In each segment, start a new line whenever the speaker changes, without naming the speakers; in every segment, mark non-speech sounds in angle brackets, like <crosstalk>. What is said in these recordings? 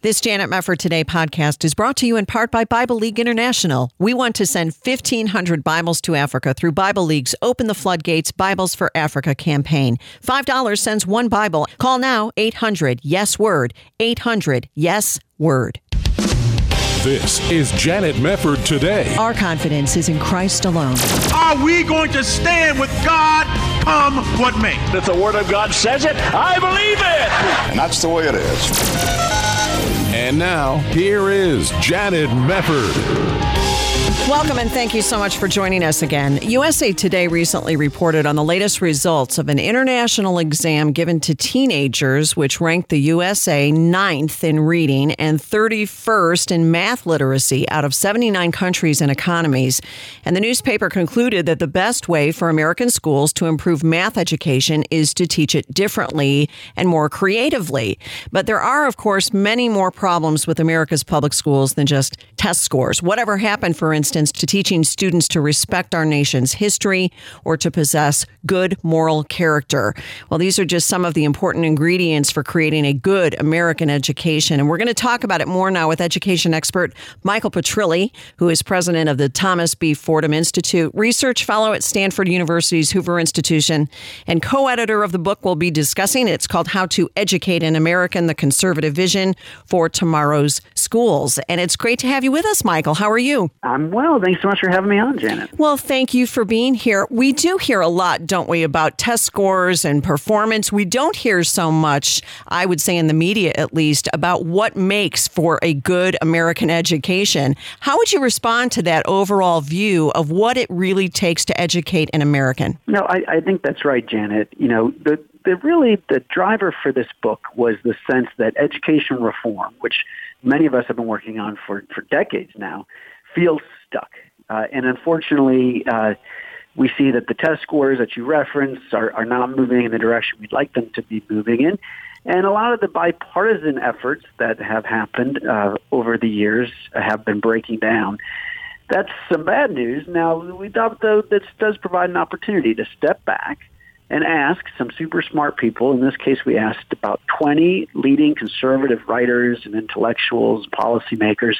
This Janet Mefford Today podcast is brought to you in part by Bible League International. We want to send 1,500 Bibles to Africa through Bible League's Open the Floodgates Bibles for Africa campaign. $5 sends one Bible. Call now 800 Yes Word. 800 Yes Word.
This is Janet Mefford Today.
Our confidence is in Christ alone.
Are we going to stand with God come what may?
If the Word of God says it, I believe it.
And that's the way it is.
And now, here is Janet Mefford.
Welcome and thank you so much for joining us again. USA Today recently reported on the latest results of an international exam given to teenagers, which ranked the USA ninth in reading and 31st in math literacy out of 79 countries and economies. And the newspaper concluded that the best way for American schools to improve math education is to teach it differently and more creatively. But there are, of course, many more problems with America's public schools than just test scores. Whatever happened, for instance, to teaching students to respect our nation's history or to possess good moral character. Well, these are just some of the important ingredients for creating a good American education. And we're going to talk about it more now with education expert Michael Petrilli, who is president of the Thomas B. Fordham Institute, research fellow at Stanford University's Hoover Institution, and co editor of the book we'll be discussing. It's called How to Educate an American The Conservative Vision for Tomorrow's Schools. And it's great to have you with us, Michael. How are you?
I'm well. Thanks so much for having me on, Janet.
Well, thank you for being here. We do hear a lot, don't we, about test scores and performance. We don't hear so much, I would say in the media at least, about what makes for a good American education. How would you respond to that overall view of what it really takes to educate an American?
No, I, I think that's right, Janet. You know, the, the really the driver for this book was the sense that education reform, which many of us have been working on for, for decades now, feels stuck. Uh, and unfortunately, uh, we see that the test scores that you reference are, are not moving in the direction we'd like them to be moving in. And a lot of the bipartisan efforts that have happened uh, over the years have been breaking down. That's some bad news. Now, we thought, though, this does provide an opportunity to step back and ask some super smart people. In this case, we asked about 20 leading conservative writers and intellectuals, policymakers,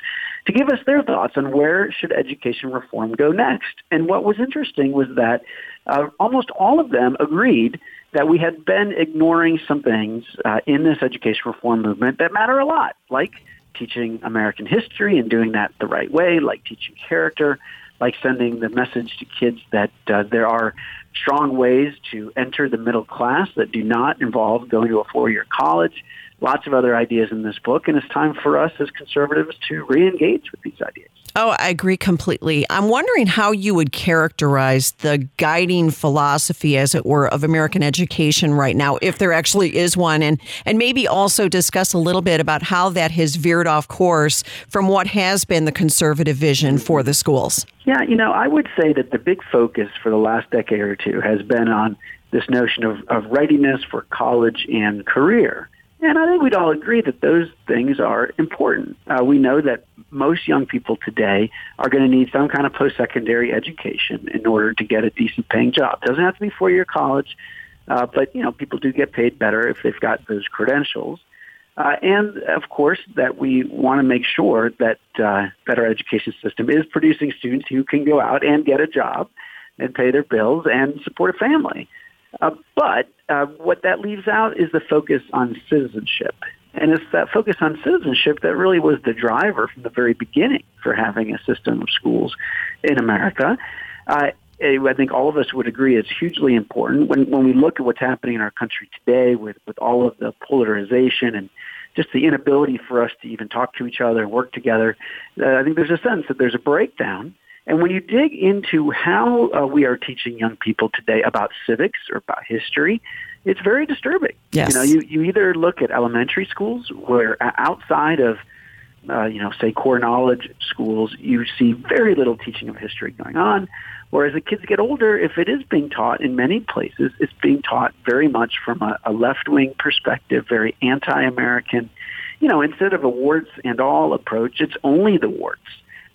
to give us their thoughts on where should education reform go next. And what was interesting was that uh, almost all of them agreed that we had been ignoring some things uh, in this education reform movement that matter a lot, like teaching American history and doing that the right way, like teaching character, like sending the message to kids that uh, there are strong ways to enter the middle class that do not involve going to a four-year college. Lots of other ideas in this book, and it's time for us as conservatives to re-engage with these ideas.
Oh, I agree completely. I'm wondering how you would characterize the guiding philosophy, as it were, of American education right now, if there actually is one, and and maybe also discuss a little bit about how that has veered off course from what has been the conservative vision for the schools.
Yeah, you know, I would say that the big focus for the last decade or two has been on this notion of, of readiness for college and career. And I think we'd all agree that those things are important. Uh, we know that most young people today are going to need some kind of post-secondary education in order to get a decent paying job. Doesn't have to be four-year college, uh, but you know people do get paid better if they've got those credentials. Uh, and of course, that we want to make sure that uh, that education system is producing students who can go out and get a job and pay their bills and support a family. But uh, what that leaves out is the focus on citizenship. And it's that focus on citizenship that really was the driver from the very beginning for having a system of schools in America. Uh, I think all of us would agree it's hugely important. When, when we look at what's happening in our country today with, with all of the polarization and just the inability for us to even talk to each other and work together, uh, I think there's a sense that there's a breakdown and when you dig into how uh, we are teaching young people today about civics or about history, it's very disturbing.
Yes.
You know, you, you either look at elementary schools where outside of, uh, you know, say core knowledge schools, you see very little teaching of history going on. Whereas the kids get older, if it is being taught in many places, it's being taught very much from a, a left-wing perspective, very anti-American. You know, instead of a warts and all approach, it's only the warts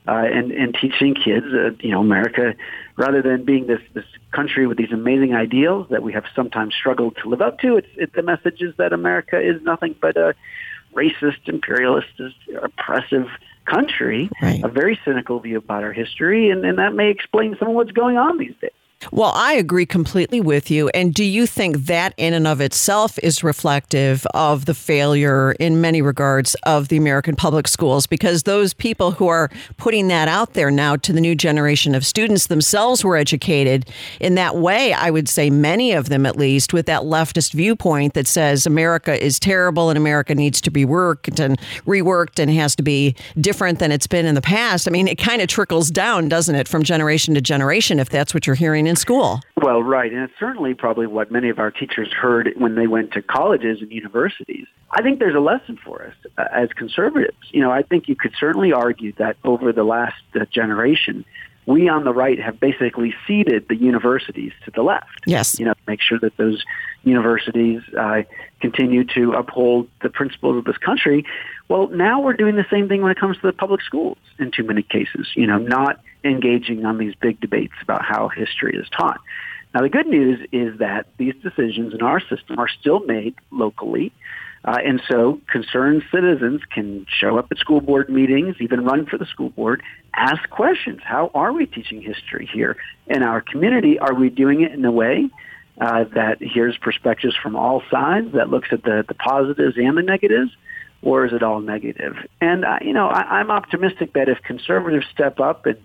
uh, and and teaching kids, uh, you know, America, rather than being this this country with these amazing ideals that we have sometimes struggled to live up to. It's it, the message is that America is nothing but a racist, imperialist, oppressive country,
Right.
a very cynical view about our history, and, and that may explain some of what's going on these days.
Well, I agree completely with you. And do you think that in and of itself is reflective of the failure in many regards of the American public schools? Because those people who are putting that out there now to the new generation of students themselves were educated in that way. I would say many of them, at least, with that leftist viewpoint that says America is terrible and America needs to be worked and reworked and has to be different than it's been in the past. I mean, it kind of trickles down, doesn't it, from generation to generation, if that's what you're hearing in school.
Well, right, and it's certainly probably what many of our teachers heard when they went to colleges and universities. I think there's a lesson for us uh, as conservatives. You know, I think you could certainly argue that over the last uh, generation, we on the right have basically ceded the universities to the left.
Yes.
You know, make sure that those universities uh, continue to uphold the principles of this country. Well, now we're doing the same thing when it comes to the public schools in too many cases, you know, not engaging on these big debates about how history is taught. Now, the good news is that these decisions in our system are still made locally. Uh, and so concerned citizens can show up at school board meetings, even run for the school board, ask questions. How are we teaching history here in our community? Are we doing it in a way uh, that hears perspectives from all sides, that looks at the, the positives and the negatives? Or is it all negative? And, uh, you know, I, I'm optimistic that if conservatives step up and,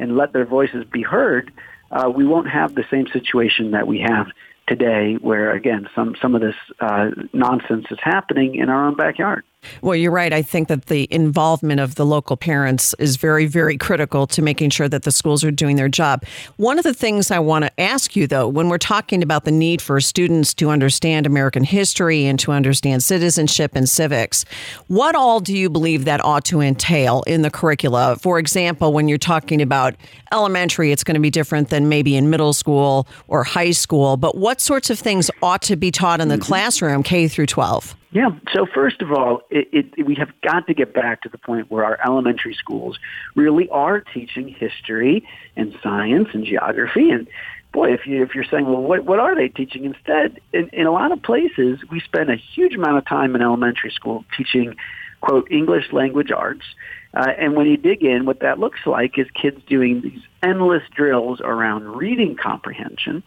and let their voices be heard, uh, we won't have the same situation that we have today, where again some some of this uh, nonsense is happening in our own backyard.
Well, you're right. I think that the involvement of the local parents is very, very critical to making sure that the schools are doing their job. One of the things I want to ask you, though, when we're talking about the need for students to understand American history and to understand citizenship and civics, what all do you believe that ought to entail in the curricula? For example, when you're talking about elementary, it's going to be different than maybe in middle school or high school, but what sorts of things ought to be taught in the mm-hmm. classroom, K through 12?
Yeah. So first of all, it, it, we have got to get back to the point where our elementary schools really are teaching history and science and geography. And boy, if you if you're saying, well, what what are they teaching instead? In, in a lot of places, we spend a huge amount of time in elementary school teaching, quote, English language arts. Uh, and when you dig in, what that looks like is kids doing these endless drills around reading comprehension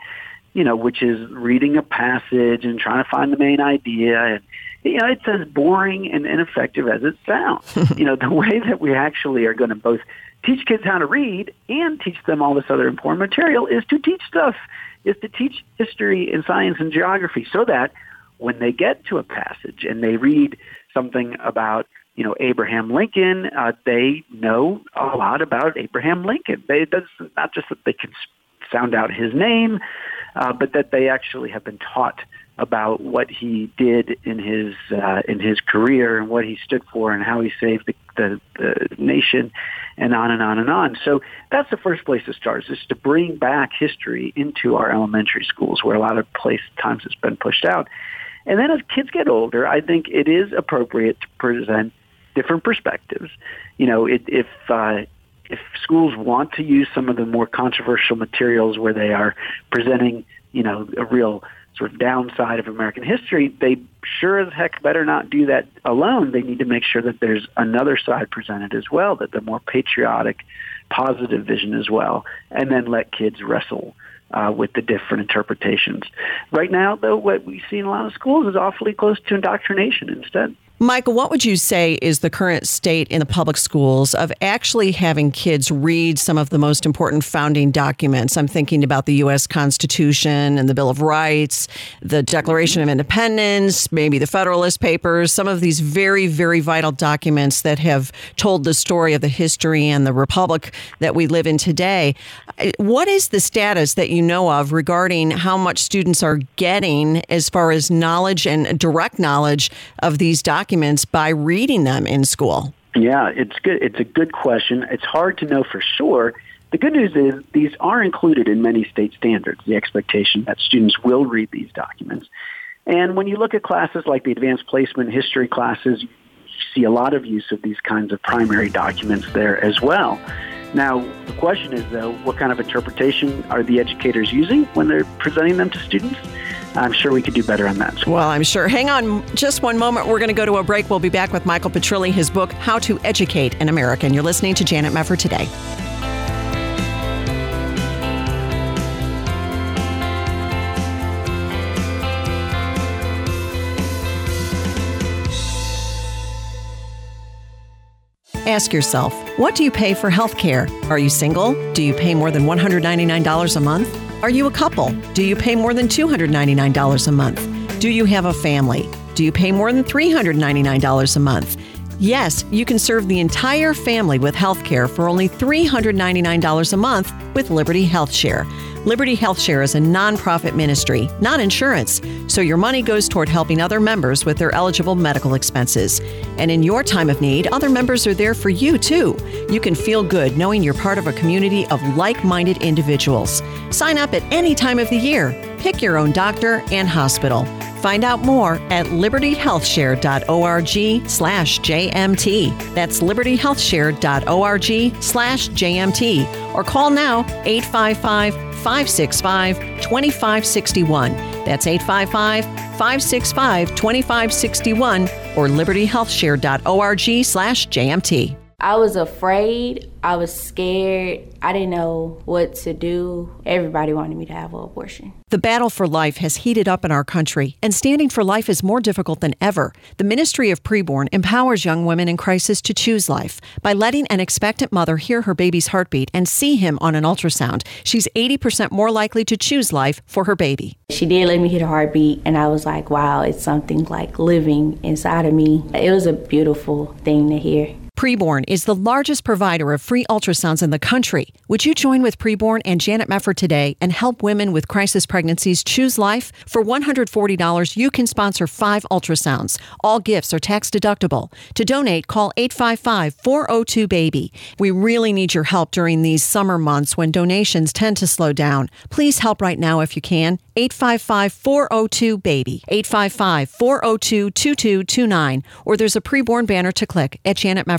you know, which is reading a passage and trying to find the main idea. And, you know, it's as boring and ineffective as it sounds. <laughs> you know, the way that we actually are going to both teach kids how to read and teach them all this other important material is to teach stuff, is to teach history and science and geography so that when they get to a passage and they read something about you know Abraham Lincoln, uh, they know a lot about Abraham Lincoln. They that's not just that they can sound out his name, uh, but that they actually have been taught about what he did in his uh, in his career and what he stood for and how he saved the, the, the nation and on and on and on. So that's the first place to start is to bring back history into our elementary schools where a lot of place times it's been pushed out. And then as kids get older, I think it is appropriate to present different perspectives. You know, it, if uh, if schools want to use some of the more controversial materials where they are presenting, you know, a real sort of downside of American history, they sure as heck better not do that alone. They need to make sure that there's another side presented as well, that the more patriotic, positive vision as well, and then let kids wrestle uh, with the different interpretations. Right now, though, what we see in a lot of schools is awfully close to indoctrination instead.
Michael, what would you say is the current state in the public schools of actually having kids read some of the most important founding documents? I'm thinking about the U.S. Constitution and the Bill of Rights, the Declaration of Independence, maybe the Federalist Papers, some of these very, very vital documents that have told the story of the history and the republic that we live in today. What is the status that you know of regarding how much students are getting as far as knowledge and direct knowledge of these documents? Documents by reading them in school?
Yeah, it's good. It's a good question. It's hard to know for sure. The good news is these are included in many state standards, the expectation that students will read these documents. And when you look at classes like the advanced placement history classes, you see a lot of use of these kinds of primary documents there as well. Now, the question is, though, what kind of interpretation are the educators using when they're presenting them to students? I'm sure we could do better on that.
Well, I'm sure. Hang on just one moment. We're going to go to a break. We'll be back with Michael Petrilli, his book, How to Educate an American. You're listening to Janet Mefford today. Ask yourself, what do you pay for health care? Are you single? Do you pay more than $199 a month? Are you a couple? Do you pay more than $299 a month? Do you have a family? Do you pay more than $399 a month? Yes, you can serve the entire family with health care for only $399 a month with Liberty Health Share. Liberty Health Share is a nonprofit ministry, not insurance, so your money goes toward helping other members with their eligible medical expenses. And in your time of need, other members are there for you too. You can feel good knowing you're part of a community of like minded individuals. Sign up at any time of the year. Pick your own doctor and hospital. Find out more at libertyhealthshare.org slash JMT. That's libertyhealthshare.org slash JMT. Or call now 855 565 2561. That's 855 565 2561 or libertyhealthshare.org slash JMT.
I was afraid. I was scared. I didn't know what to do. Everybody wanted me to have an abortion.
The battle for life has heated up in our country, and standing for life is more difficult than ever. The Ministry of Preborn empowers young women in crisis to choose life by letting an expectant mother hear her baby's heartbeat and see him on an ultrasound. She's 80% more likely to choose life for her baby.
She did let me hear the heartbeat, and I was like, wow, it's something like living inside of me. It was a beautiful thing to hear.
Preborn is the largest provider of free ultrasounds in the country. Would you join with Preborn and Janet Mefford today and help women with crisis pregnancies choose life? For $140, you can sponsor five ultrasounds. All gifts are tax deductible. To donate, call 855 402 BABY. We really need your help during these summer months when donations tend to slow down. Please help right now if you can. 855 402 BABY. 855 402 2229. Or there's a preborn banner to click at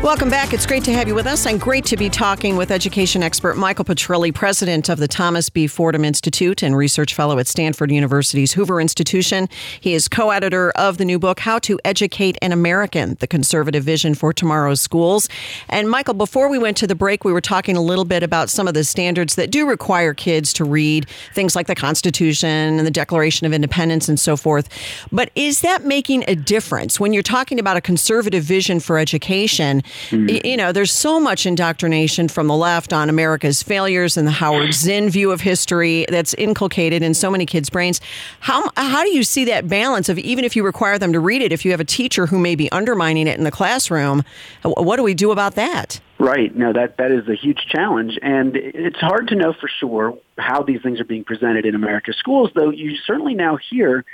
Welcome back. It's great to have you with us and great to be talking with education expert Michael Petrilli, president of the Thomas B. Fordham Institute and research fellow at Stanford University's Hoover Institution. He is co editor of the new book, How to Educate an American The Conservative Vision for Tomorrow's Schools. And Michael, before we went to the break, we were talking a little bit about some of the standards that do require kids to read things like the Constitution and the Declaration of Independence and so forth. But is that making a difference when you're talking about a conservative vision for education? Mm. You know, there's so much indoctrination from the left on America's failures and the Howard Zinn view of history that's inculcated in so many kids' brains. How how do you see that balance of even if you require them to read it, if you have a teacher who may be undermining it in the classroom, what do we do about that?
Right. No, that that is a huge challenge, and it's hard to know for sure how these things are being presented in America's schools. Though you certainly now hear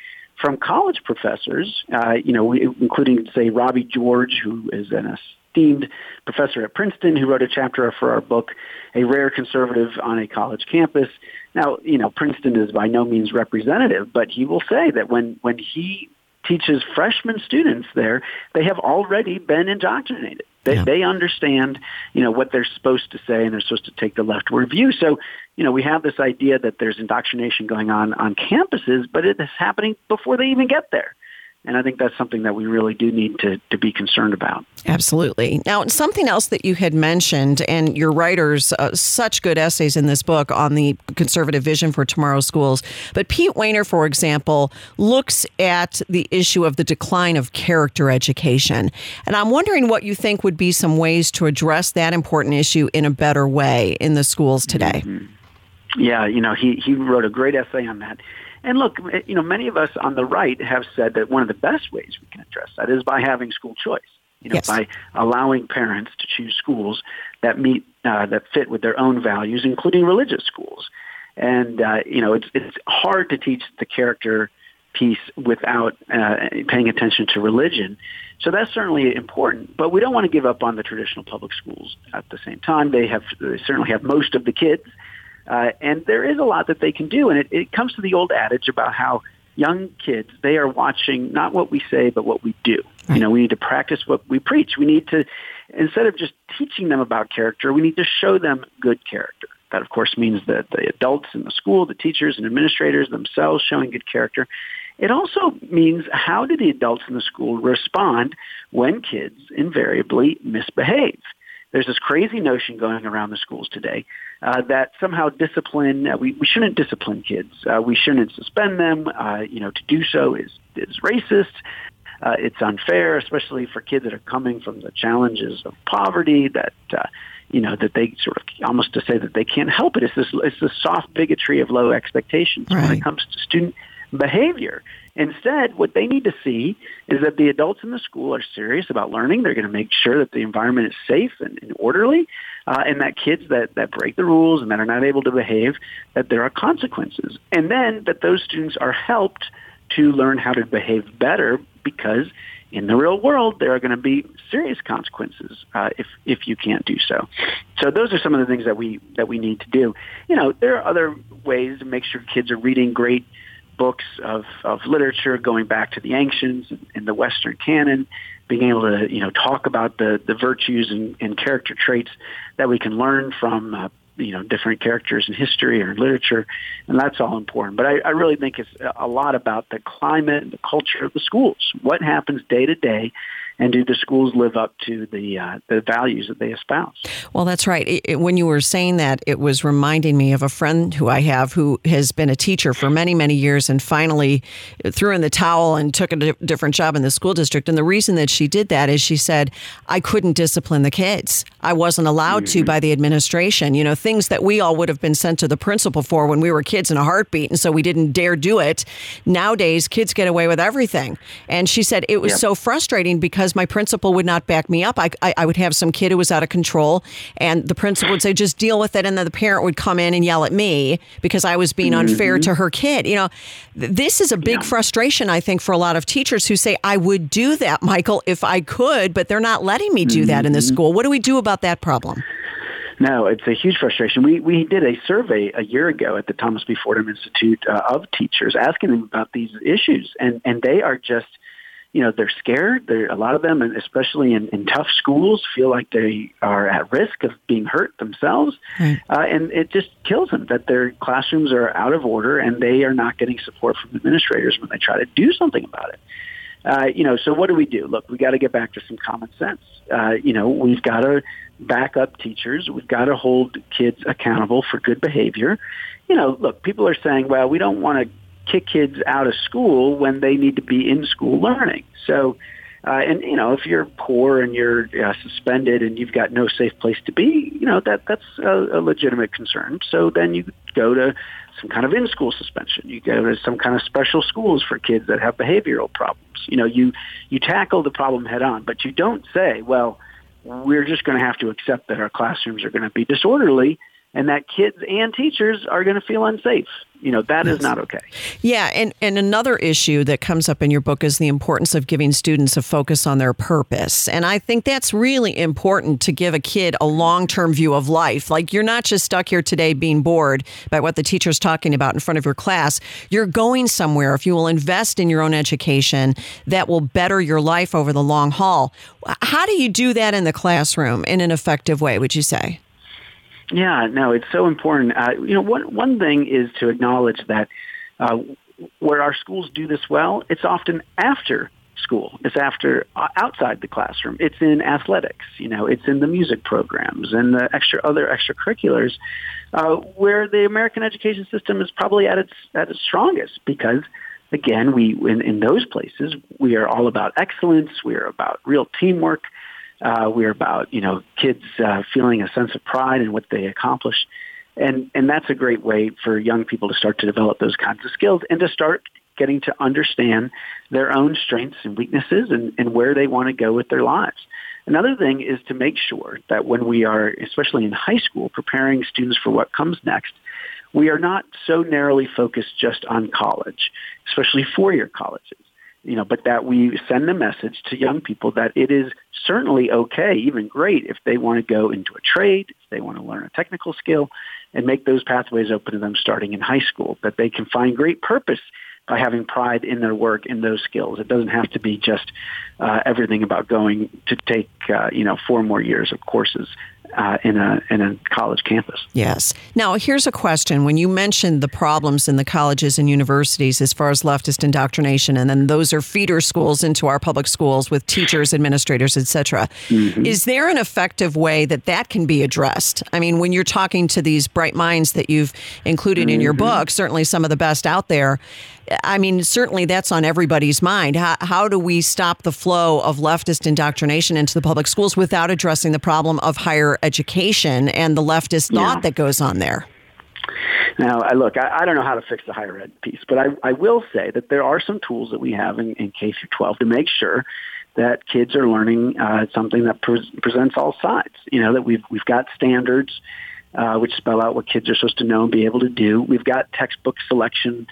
from college professors, uh, you know, including say Robbie George, who is an esteemed professor at Princeton who wrote a chapter for our book, A Rare Conservative on a College Campus. Now, you know, Princeton is by no means representative, but he will say that when, when he teaches freshman students there, they have already been indoctrinated. They, yeah. they understand, you know, what they're supposed to say and they're supposed to take the leftward view. So, you know, we have this idea that there's indoctrination going on on campuses, but it is happening before they even get there. And I think that's something that we really do need to, to be concerned about.
Absolutely. Now, something else that you had mentioned, and your writers, uh, such good essays in this book on the conservative vision for tomorrow's schools. But Pete Wehner, for example, looks at the issue of the decline of character education. And I'm wondering what you think would be some ways to address that important issue in a better way in the schools today. Mm-hmm.
Yeah, you know, he, he wrote a great essay on that. And look, you know, many of us on the right have said that one of the best ways we can address that is by having school choice. You know, yes. by allowing parents to choose schools that meet uh, that fit with their own values, including religious schools. And uh, you know, it's it's hard to teach the character piece without uh, paying attention to religion. So that's certainly important. But we don't want to give up on the traditional public schools at the same time. They have they certainly have most of the kids uh, and there is a lot that they can do. And it, it comes to the old adage about how young kids, they are watching not what we say, but what we do. You know, we need to practice what we preach. We need to, instead of just teaching them about character, we need to show them good character. That, of course, means that the adults in the school, the teachers and administrators themselves showing good character. It also means how do the adults in the school respond when kids invariably misbehave? There's this crazy notion going around the schools today uh, that somehow discipline, uh, we, we shouldn't discipline kids. Uh, we shouldn't suspend them. Uh, you know, to do so is, is racist. Uh, it's unfair, especially for kids that are coming from the challenges of poverty that, uh, you know, that they sort of almost to say that they can't help it. It's this, it's the soft bigotry of low expectations right. when it comes to student behavior. Instead, what they need to see is that the adults in the school are serious about learning. They're going to make sure that the environment is safe and, and orderly, uh, and that kids that, that break the rules and that are not able to behave, that there are consequences. And then that those students are helped to learn how to behave better because in the real world, there are going to be serious consequences uh, if if you can't do so. So those are some of the things that we that we need to do. You know, there are other ways to make sure kids are reading great books of, of literature going back to the ancients and the Western canon, being able to you know talk about the, the virtues and, and character traits that we can learn from uh, you know different characters in history or in literature, and that's all important. But I, I really think it's a lot about the climate and the culture of the schools. What happens day to day and do the schools live up to the uh, the values that they espouse?
Well, that's right. It, it, when you were saying that, it was reminding me of a friend who I have who has been a teacher for many many years and finally threw in the towel and took a di- different job in the school district. And the reason that she did that is she said, "I couldn't discipline the kids. I wasn't allowed mm-hmm. to by the administration. You know, things that we all would have been sent to the principal for when we were kids in a heartbeat, and so we didn't dare do it. Nowadays, kids get away with everything." And she said it was yep. so frustrating because because my principal would not back me up. I, I, I, would have some kid who was out of control, and the principal would say, just deal with it. And then the parent would come in and yell at me because I was being mm-hmm. unfair to her kid. You know, this is a big yeah. frustration, I think, for a lot of teachers who say, I would do that, Michael, if I could, but they're not letting me do mm-hmm. that in the mm-hmm. school. What do we do about that problem?
No, it's a huge frustration. We we did a survey a year ago at the Thomas B. Fordham Institute uh, of teachers, asking them about these issues, and and they are just you know they're scared. They're a lot of them, and especially in, in tough schools, feel like they are at risk of being hurt themselves, right. uh, and it just kills them that their classrooms are out of order and they are not getting support from administrators when they try to do something about it. Uh, you know, so what do we do? Look, we got to get back to some common sense. Uh, you know, we've got to back up teachers. We've got to hold kids accountable for good behavior. You know, look, people are saying, well, we don't want to kick kids out of school when they need to be in school learning. So, uh, and you know, if you're poor and you're uh, suspended and you've got no safe place to be, you know that that's a, a legitimate concern. So then you go to some kind of in-school suspension. You go to some kind of special schools for kids that have behavioral problems. You know, you you tackle the problem head on, but you don't say, well, we're just going to have to accept that our classrooms are going to be disorderly and that kids and teachers are going to feel unsafe. You know, that yes. is not okay.
Yeah, and, and another issue that comes up in your book is the importance of giving students a focus on their purpose. And I think that's really important to give a kid a long term view of life. Like, you're not just stuck here today being bored by what the teacher's talking about in front of your class. You're going somewhere if you will invest in your own education that will better your life over the long haul. How do you do that in the classroom in an effective way, would you say?
Yeah, no, it's so important. Uh, you know, one one thing is to acknowledge that uh, where our schools do this well, it's often after school. It's after uh, outside the classroom. It's in athletics. You know, it's in the music programs and the extra other extracurriculars, uh, where the American education system is probably at its at its strongest because. Again, we in, in those places we are all about excellence. We are about real teamwork. Uh, we're about you know kids uh, feeling a sense of pride in what they accomplish, and and that's a great way for young people to start to develop those kinds of skills and to start getting to understand their own strengths and weaknesses and, and where they want to go with their lives. Another thing is to make sure that when we are, especially in high school, preparing students for what comes next, we are not so narrowly focused just on college, especially four-year colleges you know, but that we send a message to young people that it is certainly okay, even great, if they want to go into a trade, if they want to learn a technical skill, and make those pathways open to them starting in high school, that they can find great purpose by having pride in their work in those skills. It doesn't have to be just uh, everything about going to take uh, you know four more years of courses uh, in a in a college campus.
Yes. Now, here's a question: When you mentioned the problems in the colleges and universities as far as leftist indoctrination, and then those are feeder schools into our public schools with teachers, administrators, etc. Mm-hmm. Is there an effective way that that can be addressed? I mean, when you're talking to these bright minds that you've included mm-hmm. in your mm-hmm. book, certainly some of the best out there. I mean, certainly that's on everybody's mind. How, how do we stop the flow of leftist indoctrination into the public schools without addressing the problem of higher education and the leftist thought that goes on there?
Now, I look, I, I, don't know how to fix the higher ed piece, but I, I will say that there are some tools that we have in, in K through 12 to make sure that kids are learning uh, something that pre- presents all sides. You know that we've we've got standards uh, which spell out what kids are supposed to know and be able to do. We've got textbook selection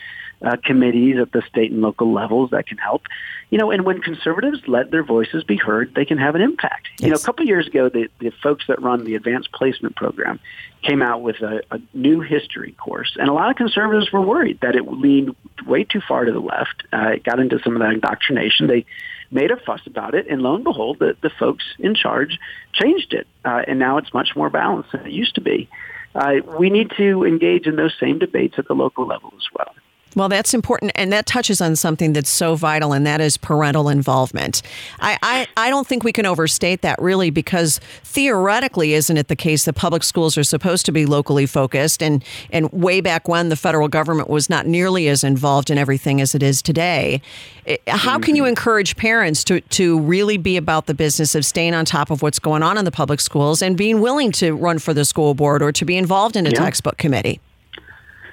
uh, committees at the state and local levels that can help. You know, and when conservatives let their voices be heard, they can have an impact. Yes. You know, a couple of years ago, the, the folks that run the advanced placement program came out with a, a new history course, and a lot of conservatives were worried that it leaned way too far to the left. Uh, it got into some of that indoctrination. They made a fuss about it, and lo and behold, the, the folks in charge changed it, uh, and now it's much more balanced than it used to be. Uh, we need to engage in those same debates at the local level as well.
Well, that's important, and that touches on something that's so vital, and that is parental involvement. I, I, I, don't think we can overstate that really, because theoretically, isn't it the case that public schools are supposed to be locally focused? And, and way back when, the federal government was not nearly as involved in everything as it is today. Eh, how can you mm-hmm. encourage parents to, to really be about the business of staying on top of what's going on in the public schools and being willing to run for the school board or to be involved in a yeah. textbook committee?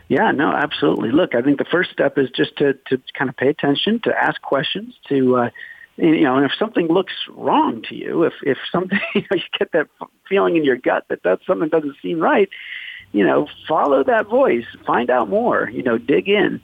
Yeah, no, absolutely. Look, I think the first step is just to, to kind of pay attention, to ask questions, to, uh, you know, and if something looks wrong to you, if, if something, <laughs> you, know, you get that feeling in your gut that that something doesn't seem right, you know, follow that voice, find out more, you know, dig in.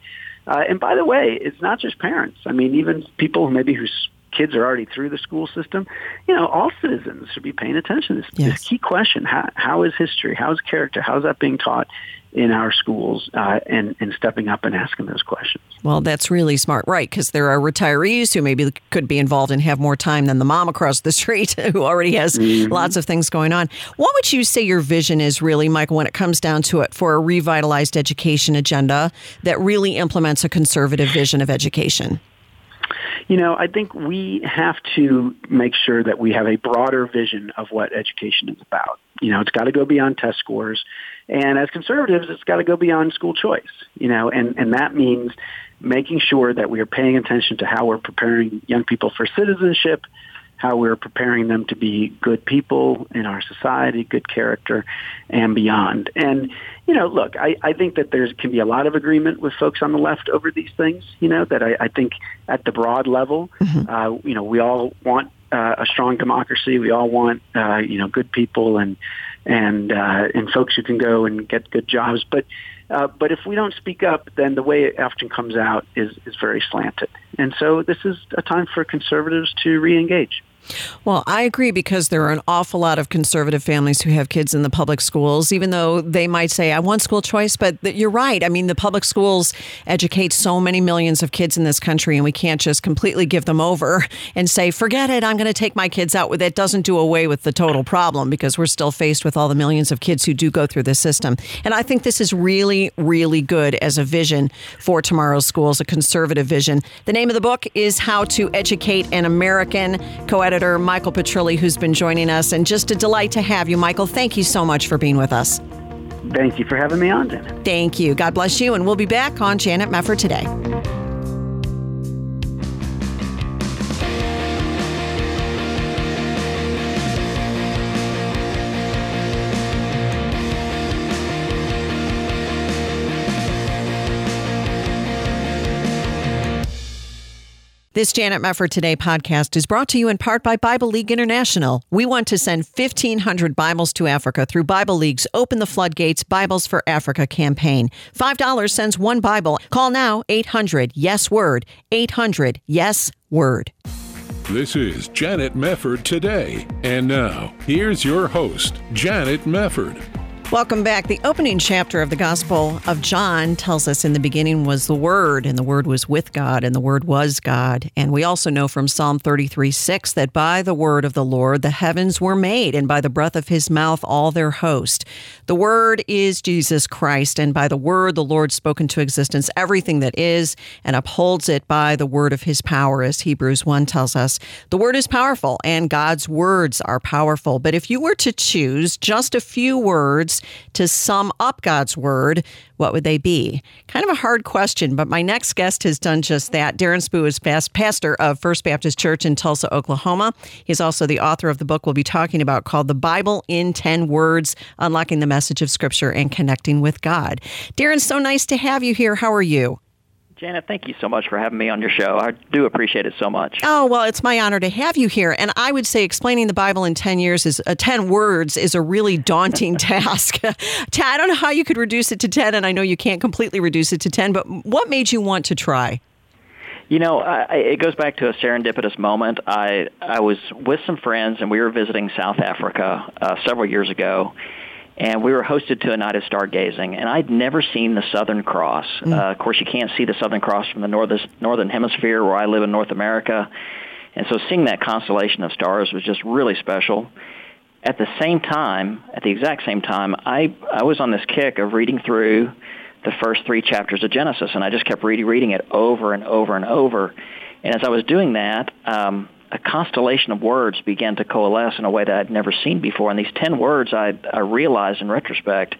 Uh, and by the way, it's not just parents. I mean, even people maybe whose kids are already through the school system, you know, all citizens should be paying attention to this, yes. this key question. How, how is history? How is character? How is that being taught? In our schools uh, and, and stepping up and asking those questions.
Well, that's really smart, right? Because there are retirees who maybe could be involved and have more time than the mom across the <laughs> street who already has mm-hmm. lots of things going on. What would you say your vision is really, Michael, when it comes down to it for a revitalized education agenda that really implements a conservative vision of education?
You know, I think we have to make sure that we have a broader vision of what education is about. You know, it's got to go beyond test scores. And as conservatives, it's got to go beyond school choice, you know, and, and that means making sure that we are paying attention to how we're preparing young people for citizenship, how we're preparing them to be good people in our society, good character, and beyond. And, you know, look, I, I think that there can be a lot of agreement with folks on the left over these things, you know, that I, I think at the broad level, mm-hmm. uh, you know, we all want uh, a strong democracy. We all want, uh, you know, good people and, and uh, and folks who can go and get good jobs. But uh, but if we don't speak up, then the way it often comes out is is very slanted. And so this is a time for conservatives to reengage.
Well, I agree because there are an awful lot of conservative families who have kids in the public schools, even though they might say, I want school choice. But you're right. I mean, the public schools educate so many millions of kids in this country, and we can't just completely give them over and say, forget it, I'm going to take my kids out. That doesn't do away with the total problem because we're still faced with all the millions of kids who do go through this system. And I think this is really, really good as a vision for tomorrow's schools, a conservative vision. The name of the book is How to Educate an American, co editor Michael Petrilli, who's been joining us. And just a delight to have you, Michael. Thank you so much for being with us.
Thank you for having me on, Janet.
Thank you. God bless you. And we'll be back on Janet Mefford today. This Janet Mefford Today podcast is brought to you in part by Bible League International. We want to send 1,500 Bibles to Africa through Bible League's Open the Floodgates Bibles for Africa campaign. $5 sends one Bible. Call now 800 Yes Word. 800 Yes Word.
This is Janet Mefford Today. And now, here's your host, Janet Mefford.
Welcome back. The opening chapter of the Gospel of John tells us in the beginning was the Word, and the Word was with God, and the Word was God. And we also know from Psalm 33 6 that by the word of the Lord the heavens were made, and by the breath of his mouth all their host. The Word is Jesus Christ, and by the Word the Lord spoke into existence everything that is, and upholds it by the word of his power, as Hebrews 1 tells us. The Word is powerful, and God's words are powerful. But if you were to choose just a few words, to sum up God's word, what would they be? Kind of a hard question, but my next guest has done just that. Darren Spoo is past pastor of First Baptist Church in Tulsa, Oklahoma. He's also the author of the book we'll be talking about called The Bible in 10 Words Unlocking the Message of Scripture and Connecting with God. Darren, so nice to have you here. How are you?
Janet, thank you so much for having me on your show. I do appreciate it so much.
Oh, well, it's my honor to have you here. And I would say explaining the Bible in 10 years is uh, 10 words is a really daunting <laughs> task. <laughs> I don't know how you could reduce it to 10 and I know you can't completely reduce it to 10, but what made you want to try?
You know, I, it goes back to a serendipitous moment. I I was with some friends and we were visiting South Africa uh, several years ago and we were hosted to a night of stargazing. And I'd never seen the Southern Cross. Mm. Uh, of course, you can't see the Southern Cross from the northern northern hemisphere where I live in North America, and so seeing that constellation of stars was just really special. At the same time, at the exact same time, I I was on this kick of reading through the first three chapters of Genesis, and I just kept reading reading it over and over and over. And as I was doing that, um, a constellation of words began to coalesce in a way that I'd never seen before. And these ten words, I, I realized in retrospect,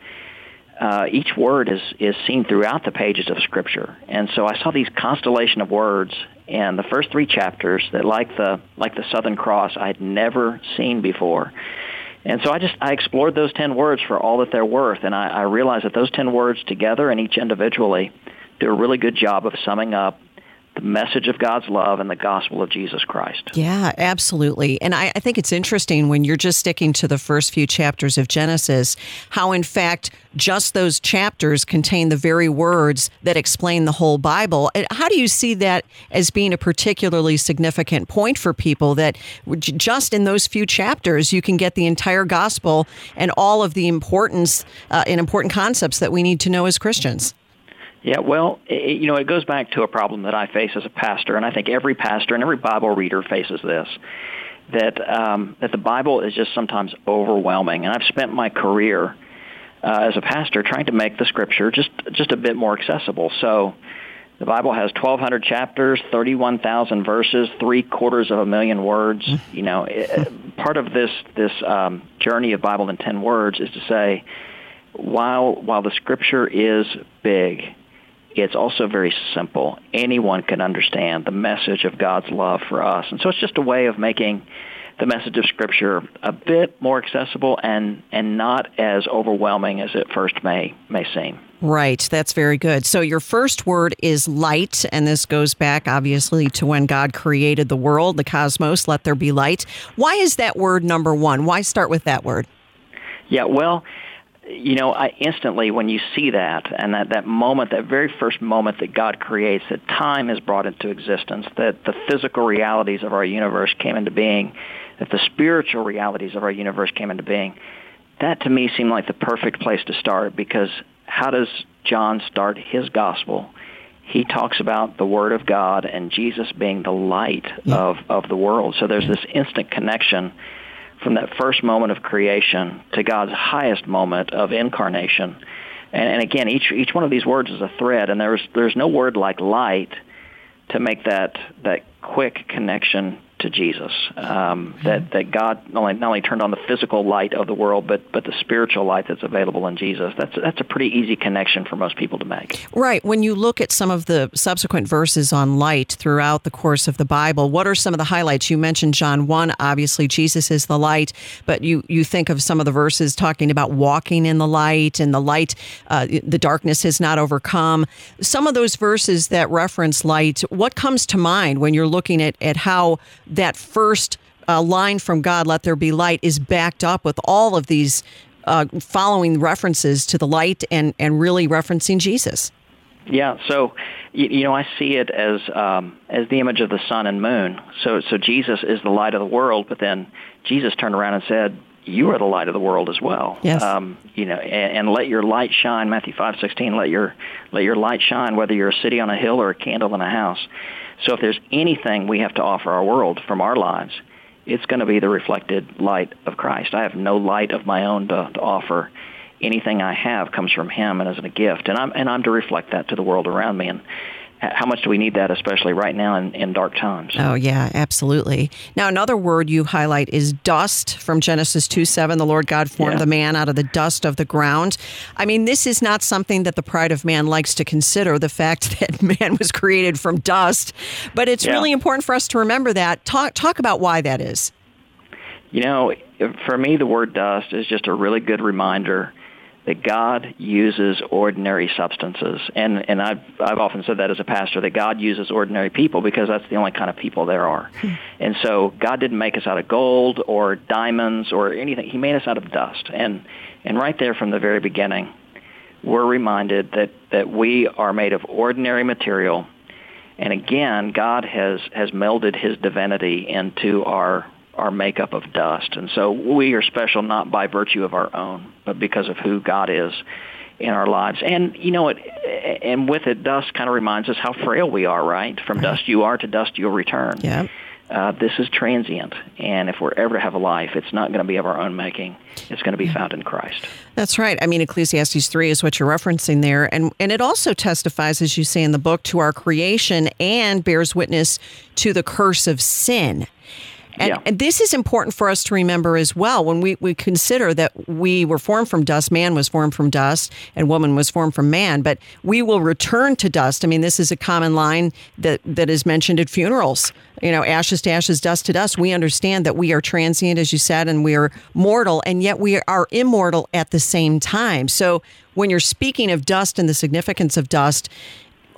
uh, each word is is seen throughout the pages of Scripture. And so I saw these constellation of words in the first three chapters that, like the like the Southern Cross, I had never seen before. And so I just I explored those ten words for all that they're worth, and I, I realized that those ten words together and each individually do a really good job of summing up the message of God's love and the gospel of Jesus Christ.
Yeah, absolutely. And I, I, think it's interesting when you're just sticking to the first few chapters of Genesis, how in fact just those chapters contain the very words that explain the whole Bible. How do you see that as being a particularly significant point for people that just in those few chapters you can get the entire gospel and all of the importance uh, and important concepts that we need to know as Christians?
Yeah, well, it, you know, it goes back to a problem that I face as a pastor, and I think every pastor and every Bible reader faces this. That um, that the Bible is just sometimes overwhelming, and I've spent my career uh, as a pastor trying to make the Scripture just just a bit more accessible. So, the Bible has 1,200 chapters, 31,000 verses, three quarters of a million words. You know, it, part of this this um, journey of Bible in 10 words is to say, while while the Scripture is big, it's also very simple. Anyone can understand the message of God's love for us. And so it's just a way of making the message of Scripture a bit more accessible and, and not as overwhelming as it first may, may seem.
Right, that's very good. So, your first word is light, and this goes back obviously to when God created the world, the cosmos, let there be light. Why is that word number one? Why start with that word?
Yeah, well, you know, I instantly when you see that and that, that moment, that very first moment that God creates, that time is brought into existence, that the physical realities of our universe came into being, that the spiritual realities of our universe came into being, that to me seemed like the perfect place to start because how does John start his gospel? He talks about the Word of God and Jesus being the light yeah. of, of the world. So there's this instant connection from that first moment of creation to God's highest moment of incarnation. And, and again, each each one of these words is a thread, and there's there's no word like light to make that that quick connection to Jesus. Um, that that God not only not only turned on the physical light of the world, but but the spiritual light that's available in Jesus. That's that's a pretty easy connection for most people to make.
Right. When you look at some of the subsequent verses on light throughout the course of the Bible, what are some of the highlights? You mentioned John one. Obviously, Jesus is the light, but you you think of some of the verses talking about walking in the light and the light, uh, the darkness has not overcome. Some of those verses that reference light. What comes to mind when you're looking at at how that first uh, line from God, let there be light, is backed up with all of these uh, following references to the light and, and really referencing Jesus.
Yeah, so you, know I see it as um, as the image of the sun and moon. So so Jesus is the light of the world, but then Jesus turned around and said, you are the light of the world as well.
Yes.
Um, you know, and, and let your light shine. Matthew five sixteen. Let your let your light shine, whether you're a city on a hill or a candle in a house. So if there's anything we have to offer our world from our lives, it's going to be the reflected light of Christ. I have no light of my own to, to offer. Anything I have comes from Him and is a gift, and I'm and I'm to reflect that to the world around me. And how much do we need that, especially right now in, in dark times?
Oh, yeah, absolutely. Now, another word you highlight is dust from Genesis 2 7. The Lord God formed
Yeah.
the man out of the dust of the ground. I mean, this is not something that the pride of man likes to consider, the fact <laughs> that man was created from dust. But it's
Yeah.
really important for us to remember that. Talk, talk about why that is.
You know, for me, the word dust is just a really good reminder that God uses ordinary substances, and and I've I've often said that as a pastor that God uses ordinary people because that's the only kind of people there are, hmm. and so God didn't make us out of gold or diamonds or anything. He made us out of dust, and and right there from the very beginning, we're reminded that that we are made of ordinary material, and again, God has has melded His divinity into our our makeup of dust. And so we are special not by virtue of our own, but because of who God is in our lives. And you know it and with it dust kind of reminds us how frail we are, right? From dust you are to dust you'll return.
Yeah.
Uh, this is transient, and if we're ever to have a life, it's not going to be of our own making. It's going to be found in Christ.
That's right. I mean, Ecclesiastes 3 is what you're referencing there. And, and it also testifies, as you say in the book, to our creation and bears witness to the curse of sin. And,
Yeah.
and this is important for us to remember as well when we, we consider that we were formed from dust, man was formed from dust, and woman was formed from man, but we will return to dust. I mean, this is a common line that, that is mentioned at funerals. You know, ashes to ashes, dust to dust. We understand that we are transient, as you said, and we are mortal, and yet we are immortal at the same time. So when you're speaking of dust and the significance of dust,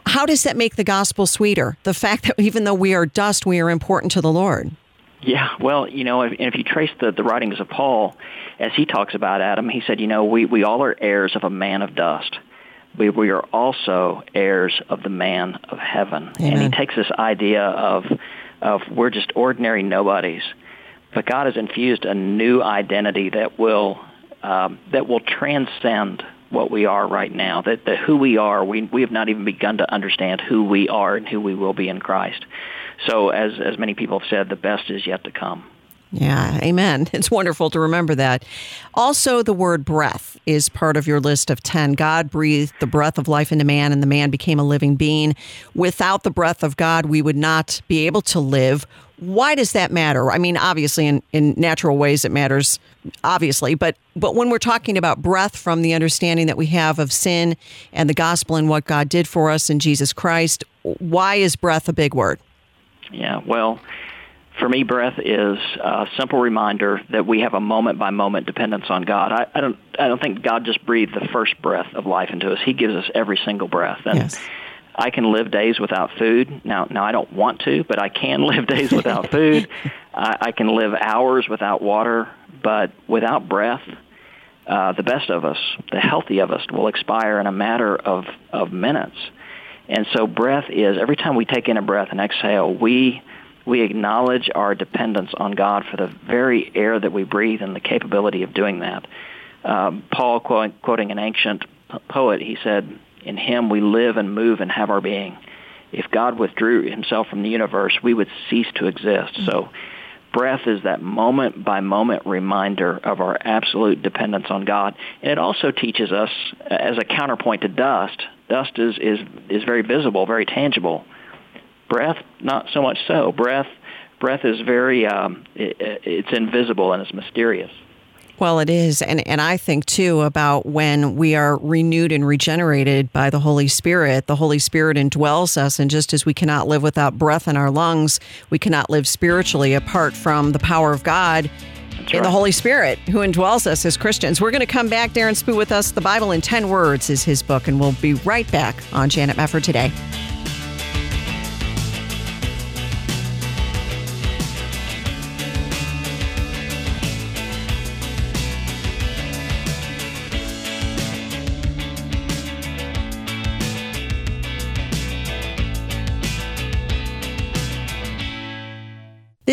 how does that make the gospel sweeter? The fact that even though we are dust, we are important to the Lord.
Yeah, well, you know, if, if you trace the, the writings of Paul, as he talks about Adam, he said, you know, we, we all are heirs of a man of dust. We, we are also heirs of the man of heaven. And he takes this idea of, of we're just ordinary nobodies, but God has infused a new identity that will, um, that will transcend what we are right now. That, that who we are, we, we have not even begun to understand who we are and who we will be in Christ. So as, as many people have said, the best is yet to come.
Yeah, amen. <laughs> It's wonderful to remember that. Also, the word breath is part of your list of 10. God breathed the breath of life into man, and the man became a living being. Without the breath of God, we would not be able to live. Why does that matter? I mean, obviously, in, in natural ways, it matters, obviously, but, but when we're talking about breath from the understanding that we have of sin and the gospel and what God did for us in Jesus Christ, why is breath a big word?
Yeah, well, for me, breath is a simple reminder that we have a moment-by-moment dependence on God. I, I don't, I don't think God just breathed the first breath of life into us. He gives us every single breath, and
Yes.
I can live days without food. Now, now I don't want to, but I can live days without <laughs> food. I, I can live hours without water, but without breath, uh, the best of us, the healthy of us, will expire in a matter of, of minutes. And so breath is every time we take in a breath and exhale, we we acknowledge our dependence on God for the very air that we breathe and the capability of doing that. Um, Paul, quoting, quoting an ancient poet, he said, "In Him we live and move and have our being. If God withdrew Himself from the universe, we would cease to exist." So. Breath is that moment by moment reminder of our absolute dependence on God. And it also teaches us, as a counterpoint to dust, dust is, is, is very visible, very tangible. Breath, not so much so. Breath, breath is very, um, it, it's invisible and it's mysterious.
Well, it is. And, and I think too about when we are renewed and regenerated by the Holy Spirit. The Holy Spirit indwells us. And just as we cannot live without breath in our lungs, we cannot live spiritually apart from the power of God in the
right.
Holy Spirit who indwells us as Christians. We're going to come back. Darren Spoo with us. The Bible in 10 Words is his book. And we'll be right back on Janet Mefford today.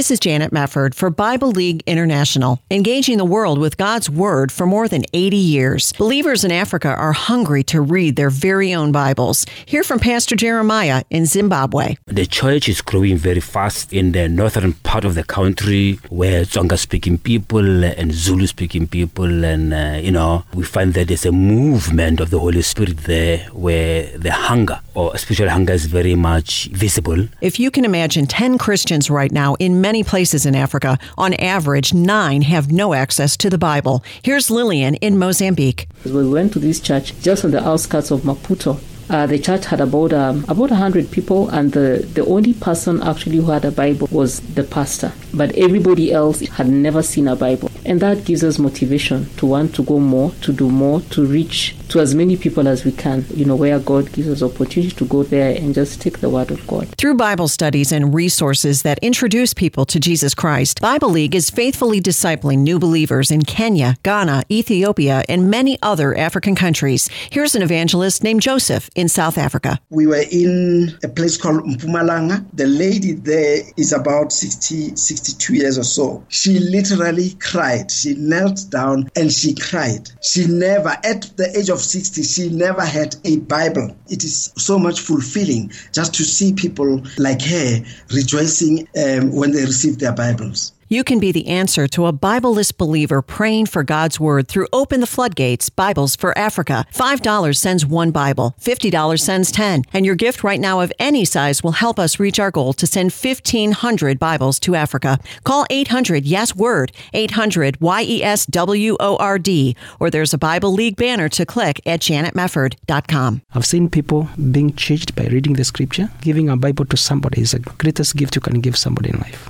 This is Janet Mefford for Bible League International, engaging the world with God's Word for more than 80 years. Believers in Africa are hungry to read their very own Bibles. Hear from Pastor Jeremiah in Zimbabwe.
The church is growing very fast in the northern part of the country where Tsonga speaking people and Zulu speaking people, and uh, you know, we find that there's a movement of the Holy Spirit there where the hunger or spiritual hunger is very much visible.
If you can imagine 10 Christians right now in many places in Africa, on average, nine have no access to the Bible. Here's Lillian in Mozambique.
We went to this church just on the outskirts of Maputo. Uh, the church had about um, about hundred people, and the, the only person actually who had a Bible was the pastor. But everybody else had never seen a Bible, and that gives us motivation to want to go more, to do more, to reach to as many people as we can. You know, where God gives us opportunity to go there and just take the word of God.
Through Bible studies and resources that introduce people to Jesus Christ, Bible League is faithfully discipling new believers in Kenya, Ghana, Ethiopia, and many other African countries. Here's an evangelist named Joseph in South Africa.
We were in a place called Mpumalanga. The lady there is about 60, 62 years or so. She literally cried. She knelt down and she cried. She never, at the age of 60, she never had a Bible. It is so much fulfilling just to see people like her rejoicing um, when they receive their Bibles.
You can be the answer to a Bibleless believer praying for God's Word through Open the Floodgates Bibles for Africa. $5 sends one Bible, $50 sends 10. And your gift right now of any size will help us reach our goal to send 1,500 Bibles to Africa. Call 800 Yes Word, 800 Y E S W O R D, or there's a Bible League banner to click at janetmefford.com.
I've seen people being changed by reading the scripture. Giving a Bible to somebody is the greatest gift you can give somebody in life.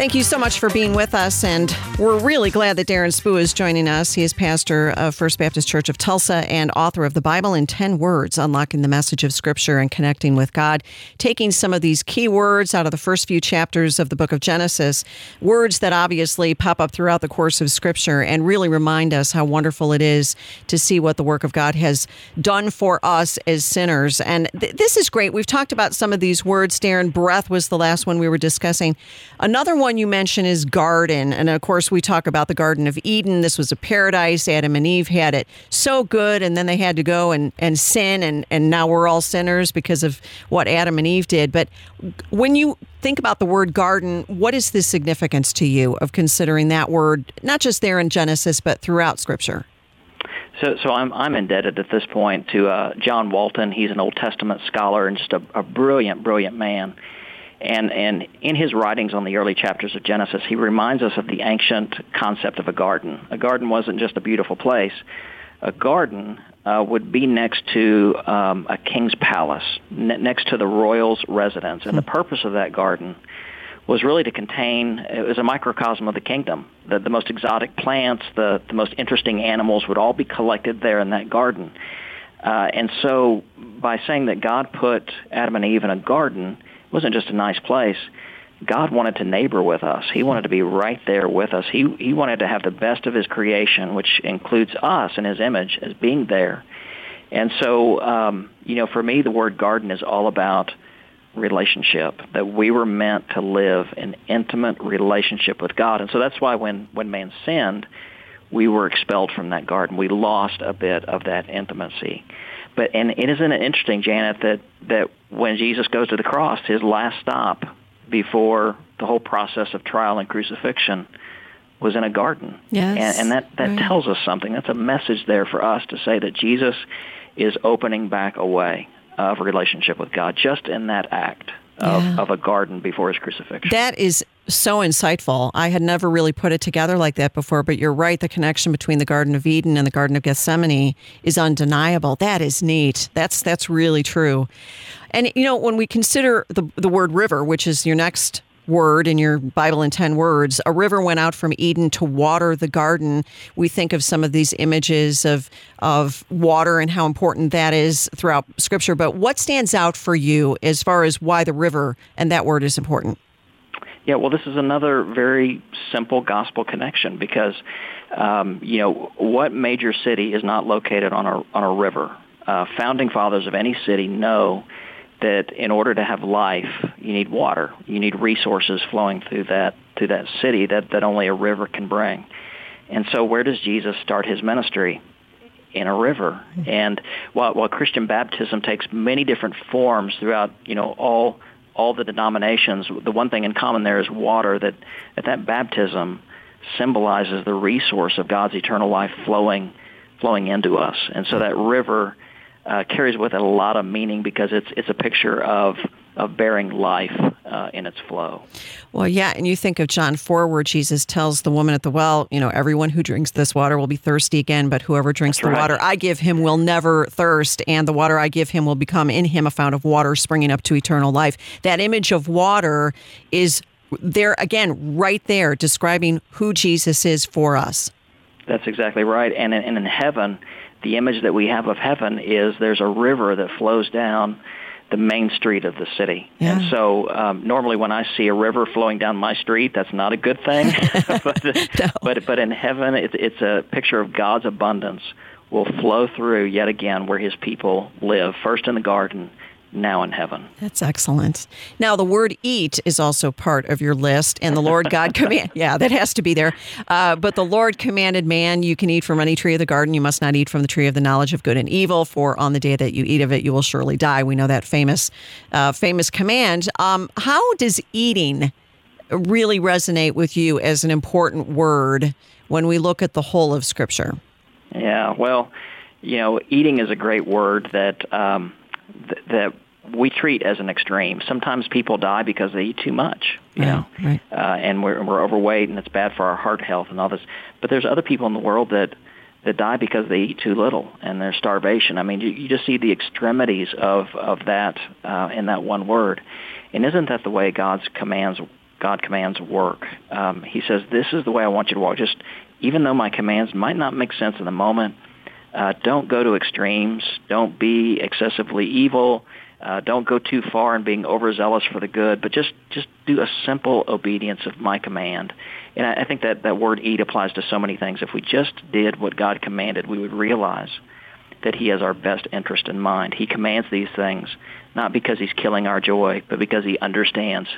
Thank you so much for being with us, and we're really glad that Darren Spoo is joining us. He is pastor of First Baptist Church of Tulsa and author of the Bible in 10 Words, Unlocking the Message of Scripture and Connecting with God, taking some of these key words out of the first few chapters of the book of Genesis, words that obviously pop up throughout the course of Scripture and really remind us how wonderful it is to see what the work of God has done for us as sinners. And th- this is great. We've talked about some of these words. Darren, breath was the last one we were discussing. Another one you mention is garden. And of course, we talk about the Garden of Eden. This was a paradise. Adam and Eve had it so good, and then they had to go and, and sin, and, and now we're all sinners because of what Adam and Eve did. But when you think about the word garden, what is the significance to you of considering that word, not just there in Genesis, but throughout Scripture?
So, so I'm I'm indebted at this point to uh, John Walton. He's an Old Testament scholar and just a, a brilliant, brilliant man. And, and in his writings on the early chapters of Genesis, he reminds us of the ancient concept of a garden. A garden wasn't just a beautiful place. A garden uh, would be next to um, a king's palace, ne- next to the royal's residence. And the purpose of that garden was really to contain, it was a microcosm of the kingdom. The, the most exotic plants, the, the most interesting animals would all be collected there in that garden. Uh, and so by saying that God put Adam and Eve in a garden, wasn't just a nice place. God wanted to neighbor with us. He wanted to be right there with us. He he wanted to have the best of his creation, which includes us in his image as being there. And so, um, you know, for me, the word garden is all about relationship. That we were meant to live an intimate relationship with God. And so that's why when when man sinned, we were expelled from that garden. We lost a bit of that intimacy. But and it isn't it interesting, Janet, that that when Jesus goes to the cross, his last stop before the whole process of trial and crucifixion was in a garden.
Yes.
And, and that, that
right.
tells us something. That's a message there for us to say that Jesus is opening back a way of relationship with God just in that act of,
Yeah.
of a garden before his crucifixion.
That is so insightful. I had never really put it together like that before, but you're right. The connection between the Garden of Eden and the Garden of Gethsemane is undeniable. That is neat. That's that's really true. And you know, when we consider the the word river, which is your next word in your Bible in 10 words, a river went out from Eden to water the garden. We think of some of these images of of water and how important that is throughout scripture, but what stands out for you as far as why the river and that word is important?
Yeah, well, this is another very simple gospel connection because, um, you know, what major city is not located on a on a river? uh, founding fathers of any city know that in order to have life, you need water. You need resources flowing through that through that city that, that only a river can bring. And so where does Jesus start his ministry? In a river. And while, while Christian baptism takes many different forms throughout, you know, all all the denominations, the one thing in common there is water that that, that baptism symbolizes the resource of God's eternal life flowing flowing into us. And so that river uh, carries with it a lot of meaning because it's it's a picture of of bearing life uh, in its flow.
Well, yeah, and you think of John 4, where Jesus tells the woman at the well, you know, everyone who drinks this water will be thirsty again, but whoever drinks
That's
the
right.
water I give him will never thirst, and the water I give him will become in him a fount of water springing up to eternal life. That image of water is there again, right there, describing who Jesus is for us.
That's exactly right. And in, and in heaven, the image that we have of heaven is there's a river that flows down the main street of the city.
Yeah.
And so um, normally when I see a river flowing down my street, that's not a good thing. <laughs> <laughs> but, but but in heaven, it's, it's a picture of God's abundance will flow through yet again where his people live, first in the garden, now in heaven.
That's excellent. Now, the word eat is also part of your list, and the Lord God <laughs> command. Yeah, that has to be there. Uh, but the Lord commanded man, you can eat from any tree of the garden. You must not eat from the tree of the knowledge of good and evil, for on the day that you eat of it, you will surely die. We know that famous, uh, famous command. Um, how does eating really resonate with you as an important word when we look at the whole of Scripture?
Yeah, well, you know, eating is a great word that um, th- that we treat as an extreme. Sometimes people die because they eat too much, you know,
right.
uh, and we're we're overweight and it's bad for our heart health and all this. But there's other people in the world that that die because they eat too little and there's starvation. I mean, you, you just see the extremities of of that uh, in that one word. And isn't that the way God's commands God commands work? Um, he says, "This is the way I want you to walk." Just even though my commands might not make sense in the moment, uh, don't go to extremes. Don't be excessively evil. Uh, don't go too far in being overzealous for the good, but just just do a simple obedience of my command. And I, I think that that word "eat" applies to so many things. If we just did what God commanded, we would realize that He has our best interest in mind. He commands these things not because He's killing our joy, but because He understands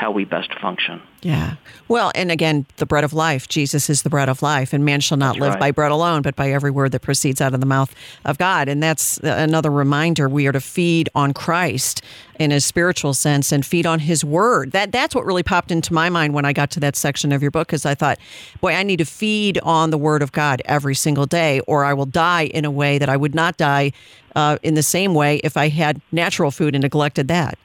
how we best function.
Yeah. Well, and again, the bread of life. Jesus is the bread of life, and man shall not
That's
live
right.
by bread alone, but by every word that proceeds out of the mouth of God. And that's another reminder we are to feed on Christ in a spiritual sense and feed on his word. That that's what really popped into my mind when I got to that section of your book because I thought, boy, I need to feed on the word of God every single day or I will die in a way that I would not die uh, in the same way if I had natural food and neglected that.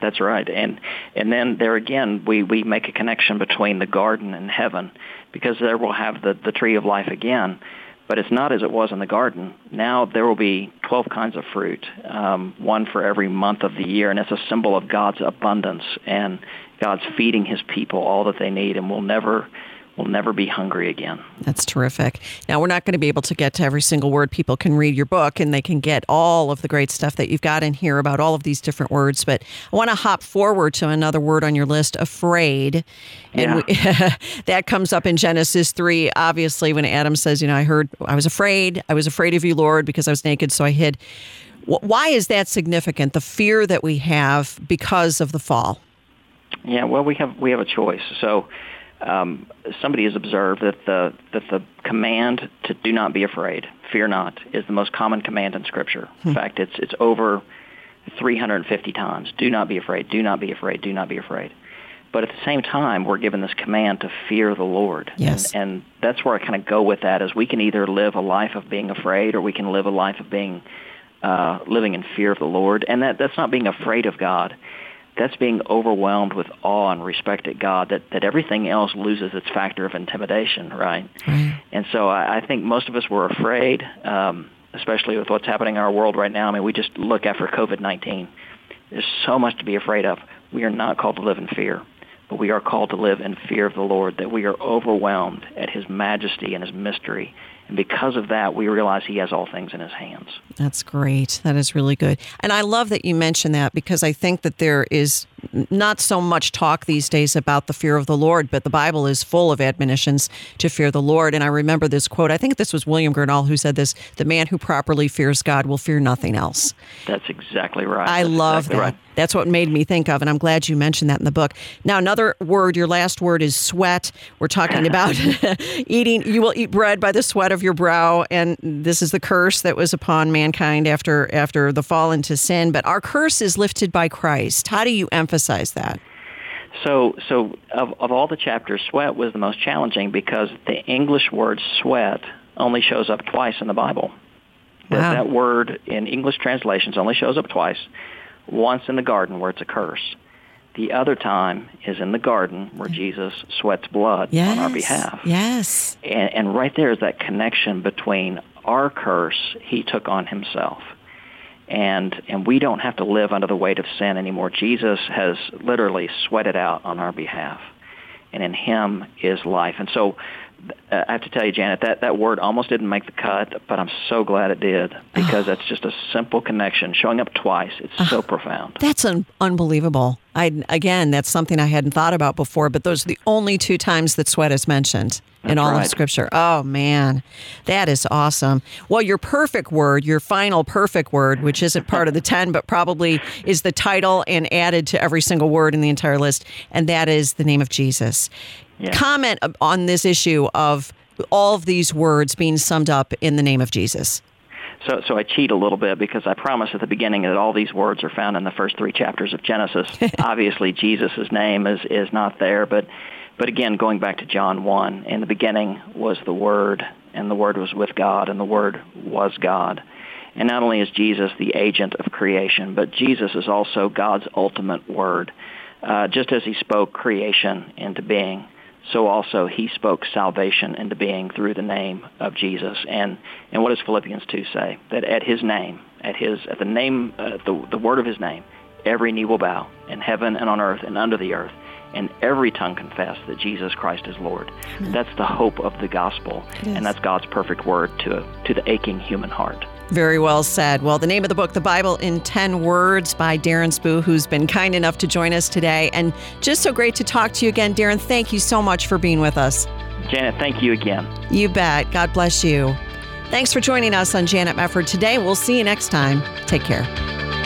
That's right. And and then there again we, we make a connection between the garden and heaven because there we'll have the, the tree of life again. But it's not as it was in the garden. Now there will be 12 kinds of fruit, um, one for every month of the year, and it's a symbol of God's abundance and God's feeding his people all that they need, and we'll never, we'll never be hungry again.
That's terrific. Now, we're not going to be able to get to every single word. People can read your book and they can get all of the great stuff that you've got in here about all of these different words. But I want to hop forward to another word on your list afraid. And we, <laughs> that comes up in Genesis 3, obviously, when Adam says, You know, I heard, I was afraid. I was afraid of you, Lord, because I was naked, so I hid. Why is that significant? The fear that we have because of the fall.
Yeah, well, we have we have a choice. So um, somebody has observed that the that the command to do not be afraid, fear not, is the most common command in Scripture. In fact, it's it's over 350 times. Do not be afraid. Do not be afraid. Do not be afraid. But at the same time, we're given this command to fear the Lord.
Yes.
And, and that's where I kind of go with that. Is we can either live a life of being afraid, or we can live a life of being uh, living in fear of the Lord. And that that's not being afraid of God that's being overwhelmed with awe and respect at God that, that everything else loses its factor of intimidation, right? And so I, I think most of us were afraid, um, especially with what's happening in our world right now. I mean, we just look after COVID-19. There's so much to be afraid of. We are not called to live in fear, but we are called to live in fear of the Lord, that we are overwhelmed at his majesty and his mystery. And because of that, we realize he has all things in his hands.
That's great. That is really good. And I love that you mentioned that because I think that there is not so much talk these days about the fear of the Lord, but the Bible is full of admonitions to fear the Lord. And I remember this quote. I think this was William Gurnall who said this: "The man who properly fears God will fear nothing else."
That's exactly right.
I
That's
love
exactly
that.
Right.
That's what made me think of, and I'm glad you mentioned that in the book. Now, another word, your last word is sweat. We're talking about <laughs> eating. You will eat bread by the sweat of your brow, and this is the curse that was upon mankind after after the fall into sin. But our curse is lifted by Christ. How do you emphasize that?
So, so of, of all the chapters, sweat was the most challenging because the English word sweat only shows up twice in the Bible. That,
Wow.
that word in English translations only shows up twice. Once in the garden where it's a curse. The other time is in the garden where Jesus sweats blood on our behalf.
Yes.
And, and right there is that connection between our curse he took on himself. And, and we don't have to live under the weight of sin anymore. Jesus has literally sweated out on our behalf. And in him is life. And so Uh, I have to tell you, Janet, that, that word almost didn't make the cut, but I'm so glad it did because that's just a simple connection. Showing up twice, it's so uh-huh. profound.
That's un- unbelievable. I again, that's something I hadn't thought about before. But those are the only two times that sweat is mentioned in
That's
all of. Scripture. Oh man, that is awesome. Well, your perfect word, your final perfect word, which isn't part of the ten, but probably is the title and added to every single word in the entire list, and that is the name of Jesus. Comment on this issue of all of these words being summed up in the name of Jesus.
So, so I cheat a little bit because I promised at the beginning that all these words are found in the first three chapters of Genesis. <laughs> Obviously, Jesus' name is, is not there, but, but again, going back to John 1, in the beginning was the Word, and the Word was with God, and the Word was God. And not only is Jesus the agent of creation, but Jesus is also God's ultimate Word. Uh, just as he spoke creation into being, so also he spoke salvation into being through the name of Jesus. And and what does Philippians 2 say? That at his name, at his at the name uh, the the word of his name, every knee will bow in heaven and on earth and under the earth, and every tongue confess that Jesus Christ is Lord. That's the hope of the gospel, and that's God's perfect word to to the aching human heart.
Very well said. Well, the name of the book, The Bible in 10 Words by Darren Spoo, who's been kind enough to join us today. And just so great to talk to you again, Darren. Thank you so much for being with us.
Janet, thank you again.
You bet. God bless you. Thanks for joining us on Janet Mefford today. We'll see you next time. Take care.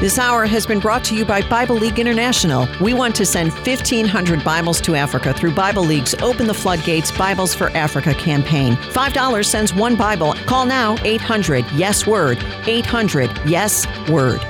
This hour has been brought to you by Bible League International. We want to send 1,500 Bibles to Africa through Bible League's Open the Floodgates Bibles for Africa campaign. $5 sends one Bible. Call now 800 Yes Word. 800 Yes Word.